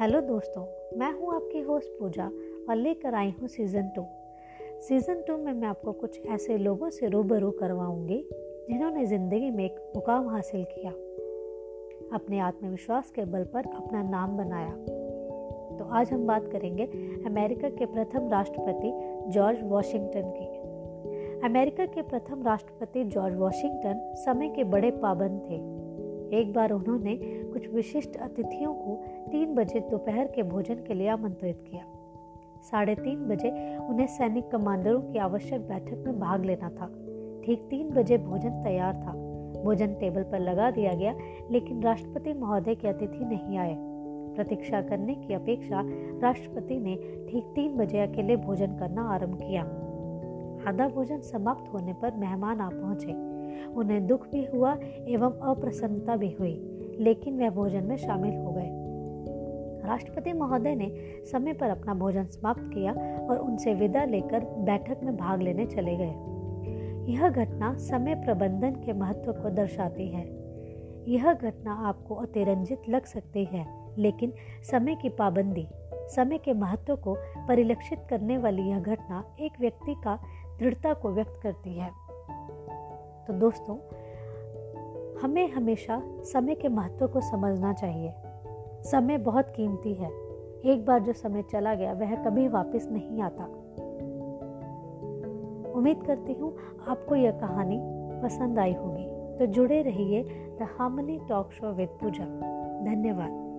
Hello दोस्तों, मैं हूँ आपकी होस्ट पूजा और लेकर आई हूँ सीज़न टू सीज़न टू में मैं आपको कुछ ऐसे लोगों से रूबरू करवाऊँगी, जिन्होंने ज़िंदगी में एक मुकाम हासिल किया, अपने आत्मविश्वास के बल पर अपना नाम बनाया। तो आज हम बात करेंगे अमेरिका के प्रथम राष्ट्रपति जॉर्ज वॉशिंगटन की। अमेरिका के प्रथम राष्ट्रपति जॉर्ज वॉशिंगटन समय के बड़े पाबंद थे। एक बार उन्होंने कुछ विशिष्ट अतिथियों को तीन बजे दोपहर के भोजन के लिए आमंत्रित किया। साढ़े तीन बजे उन्हें सैनिक कमांडरों की आवश्यक बैठक में भाग लेना था। ठीक तीन बजे भोजन तैयार था। भोजन टेबल पर लगा दिया गया, लेकिन राष्ट्रपति महोदय के अतिथि नहीं आए। प्रतीक्षा करने की अपेक्षा राष्ट्रपति ने ठीक तीन बजे अकेले भोजन करना आरंभ किया। आधा भोजन समाप्त होने पर मेहमान आ पहुँचे। उन्हें दुख भी हुआ एवं अप्रसन्नता भी हुई। लेकिन वह भोजन में शामिल हो गए। राष्ट्रपति महोदय ने समय पर अपना भोजन समाप्त किया और उनसे विदा लेकर बैठक में भाग लेने चले गए। यह घटना समय प्रबंधन के महत्व को दर्शाती है। यह घटना आपको अतिरंजित लग सकती है, लेकिन समय की पाबंदी, समय के महत्व को परिलक्षित करने वाली यह घटना एक व्यक्ति का दृढ़ता को व्यक्त करती है। तो दोस्तों हमें हमेशा समय के महत्व को समझना चाहिए। समय बहुत कीमती है। एक बार जो समय चला गया, वह कभी वापस नहीं आता। उम्मीद करती हूँ आपको यह कहानी पसंद आई होगी। तो जुड़े रहिए the harmony talk show with Pooja. धन्यवाद।